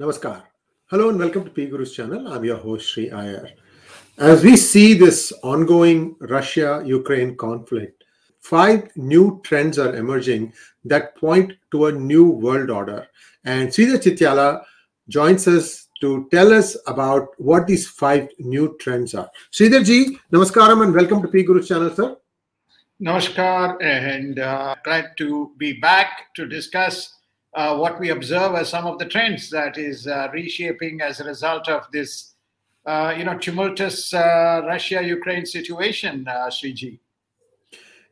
Namaskar. Hello and welcome to PGurus channel. I'm your host Sri Iyer. As we see this ongoing Russia-Ukraine conflict, five new trends are emerging that point to a new world order. And Sridhar Chityala joins us to tell us about what these five new trends are. Sridhar ji, namaskaram and welcome to PGurus channel, sir. Namaskar, and uh, glad to be back to discuss uh, what we observe as some of the trends that is uh, reshaping as a result of this, uh, you know, tumultuous uh, Russia-Ukraine situation, uh.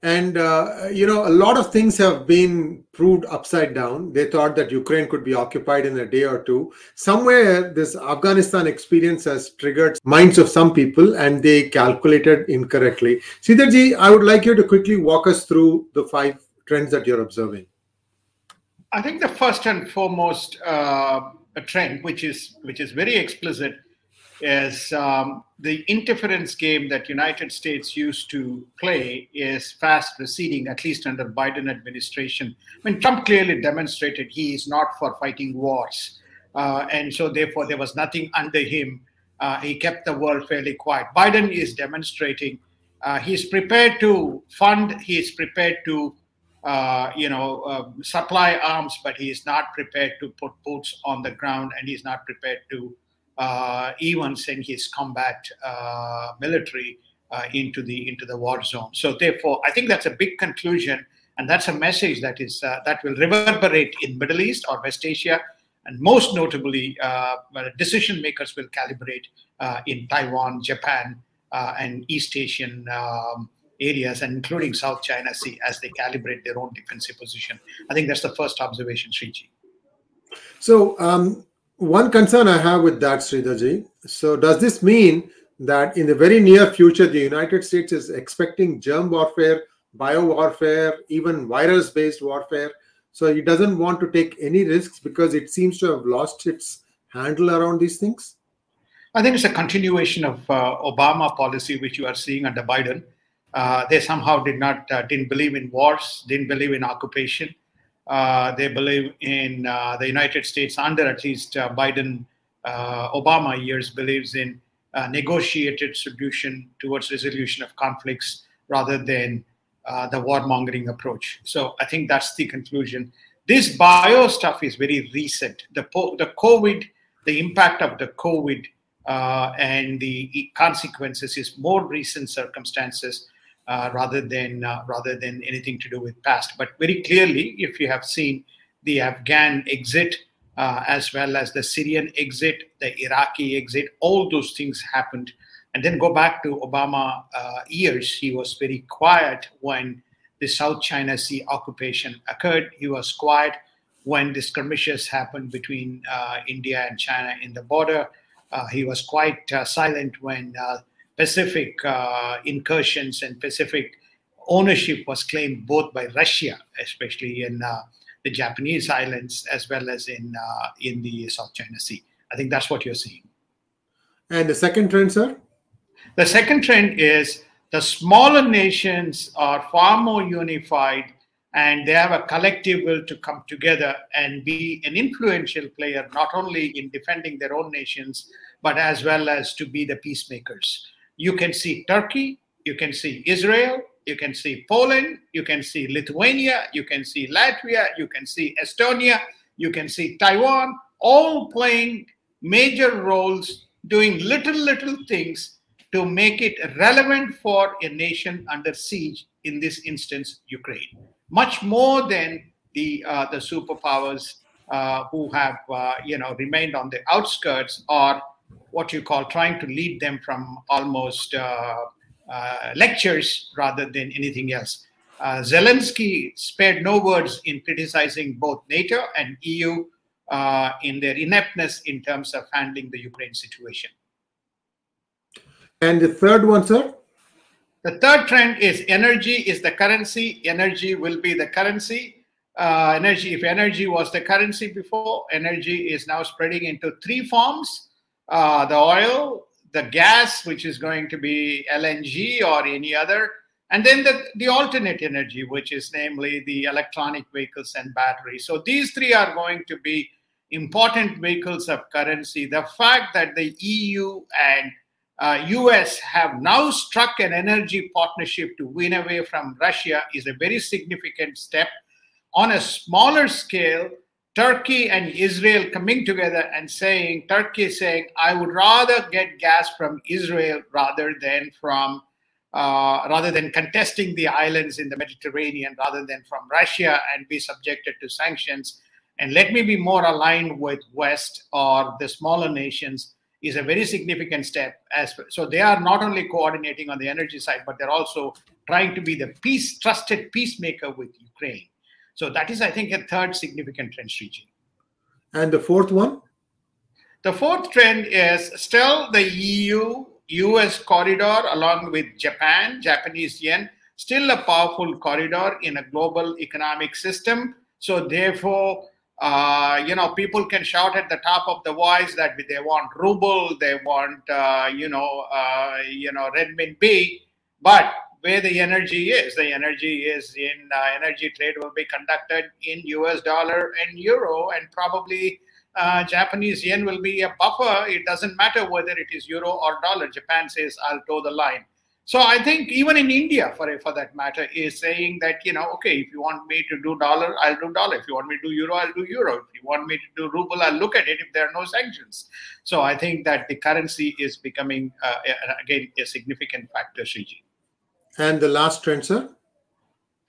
And uh, you know, a lot of things have been proved upside down. They thought that Ukraine could be occupied in a day or two. Somewhere, this Afghanistan experience has triggered minds of some people, and they calculated incorrectly. Sridharji, I would like you to quickly walk us through the five trends that you're observing. I think the first and foremost uh, trend, which is which is very explicit, is um, the interference game that United States used to play is fast receding, at least under Biden administration. I mean, Trump clearly demonstrated he is not for fighting wars, uh, and so therefore there was nothing under him. Uh, he kept the world fairly quiet. Biden is demonstrating uh, he's prepared to fund, he is prepared to uh, you know, uh, supply arms, but he is not prepared to put boots on the ground, and he's not prepared to uh, even send his combat uh, military uh, into the into the war zone. So, therefore, I think that's a big conclusion, and that's a message that is uh, that will reverberate in Middle East or West Asia, and most notably, decision makers will calibrate in Taiwan, Japan, and East Asian. Um, areas, and including South China Sea, as they calibrate their own defensive position. I think that's the first observation, Sriji. So, um, one concern I have with that, Sridharji. So, does this mean that in the very near future, the United States is expecting germ warfare, bio warfare, even virus based warfare? So, it doesn't want to take any risks because it seems to have lost its handle around these things? I think it's a continuation of uh, Obama policy, which you are seeing under Biden. Uh, they somehow did not uh, didn't believe in wars, didn't believe in occupation. Uh, they believe in uh, the United States under at least uh, Biden Obama years believes in negotiated solution towards resolution of conflicts rather than the warmongering approach. So I think that's the conclusion. This bio stuff is very recent. The the COVID, the impact of the COVID and the consequences is more recent circumstances rather than uh, rather than anything to do with past. But very clearly, if you have seen the Afghan exit uh, as well as the Syrian exit, the Iraqi exit, all those things happened. And then go back to Obama uh, years. He was very quiet when the South China Sea occupation occurred. He was quiet when the skirmishes happened between uh, India and China in the border. Uh, he was quite silent when Pacific uh, incursions and Pacific ownership was claimed both by Russia, especially in uh, the Japanese islands, as well as in uh, in the South China Sea. I think that's what you're seeing. And the second trend, sir? The second trend is the smaller nations are far more unified and they have a collective will to come together and be an influential player, not only in defending their own nations, but as well as to be the peacemakers you can see Turkey, you can see Israel, you can see Poland, you can see Lithuania, you can see Latvia, you can see Estonia, you can see Taiwan, all playing major roles, doing little, little things to make it relevant for a nation under siege, in this instance, Ukraine. Much more than the, uh, the superpowers uh, who have uh, you know, remained on the outskirts or what you call trying to lead them from almost uh, uh, lectures rather than anything else. Uh, Zelensky spared no words in criticizing both NATO and EU uh, in their ineptness in terms of handling the Ukraine situation. And the third one, sir? The third trend is energy is the currency. Energy will be the currency. Uh, energy, if energy was the currency before, energy is now spreading into three forms uh, the oil, the gas, which is going to be LNG or any other, and then the, the alternate energy, which is namely the electronic vehicles and batteries. So these three are going to be important vehicles of currency. The fact that the EU and uh, US have now struck an energy partnership to win away from Russia is a very significant step. On a smaller scale, Turkey and Israel coming together and saying, Turkey is saying, I would rather get gas from Israel rather than from uh, rather than contesting the islands in the Mediterranean, rather than from Russia and be subjected to sanctions. And let me be more aligned with West or the smaller nations is a very significant step. As so, they are not only coordinating on the energy side, but they're also trying to be the peace trusted peacemaker with Ukraine. So that is, I think, a third significant trend, Sriji. And the fourth one? The fourth trend is still the EU US corridor along with Japan, Japanese yen, still a powerful corridor in a global economic system. So, therefore, uh, you know, people can shout at the top of the voice that they want ruble, they want, uh, you know, uh, you know, renminbi, but where the energy is, the energy is in uh, energy trade will be conducted in US dollar and euro, and probably uh, Japanese yen will be a buffer. It doesn't matter whether it is euro or dollar. Japan says, I'll toe the line. So I think even in India, for for that matter, is saying that you know, okay, if you want me to do dollar, I'll do dollar. If you want me to do euro, I'll do euro. If you want me to do ruble, I'll look at it. If there are no sanctions, so I think that the currency is becoming uh, again a significant factor, Sriji. And the last trend, sir.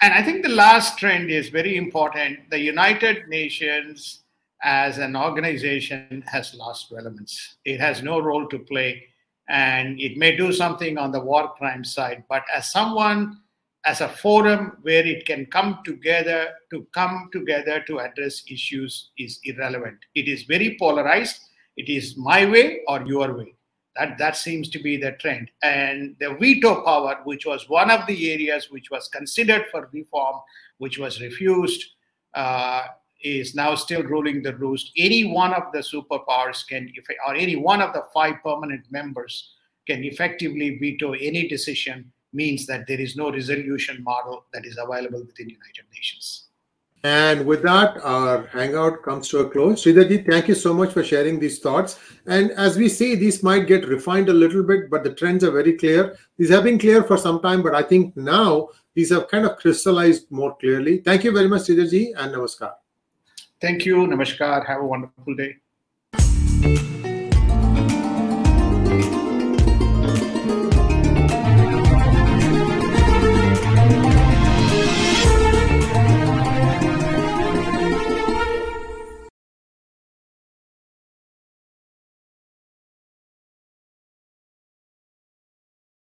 And I think the last trend is very important. The United Nations as an organization has lost relevance. It has no role to play, and it may do something on the war crime side, but as someone, as a forum where it can come together to come together to address issues is irrelevant. It is very polarized. It is my way or your way. That, that seems to be the trend. And the veto power, which was one of the areas which was considered for reform, which was refused, uh, is now still ruling the roost. Any one of the superpowers can, or any one of the five permanent members can effectively veto any decision, means that there is no resolution model that is available within United Nations. And with that, our hangout comes to a close. Sridharji, thank you so much for sharing these thoughts. And as we see, these might get refined a little bit, but the trends are very clear. These have been clear for some time, but I think now these have kind of crystallized more clearly. Thank you very much, Sridharji, and namaskar. Thank you. Namaskar. Have a wonderful day.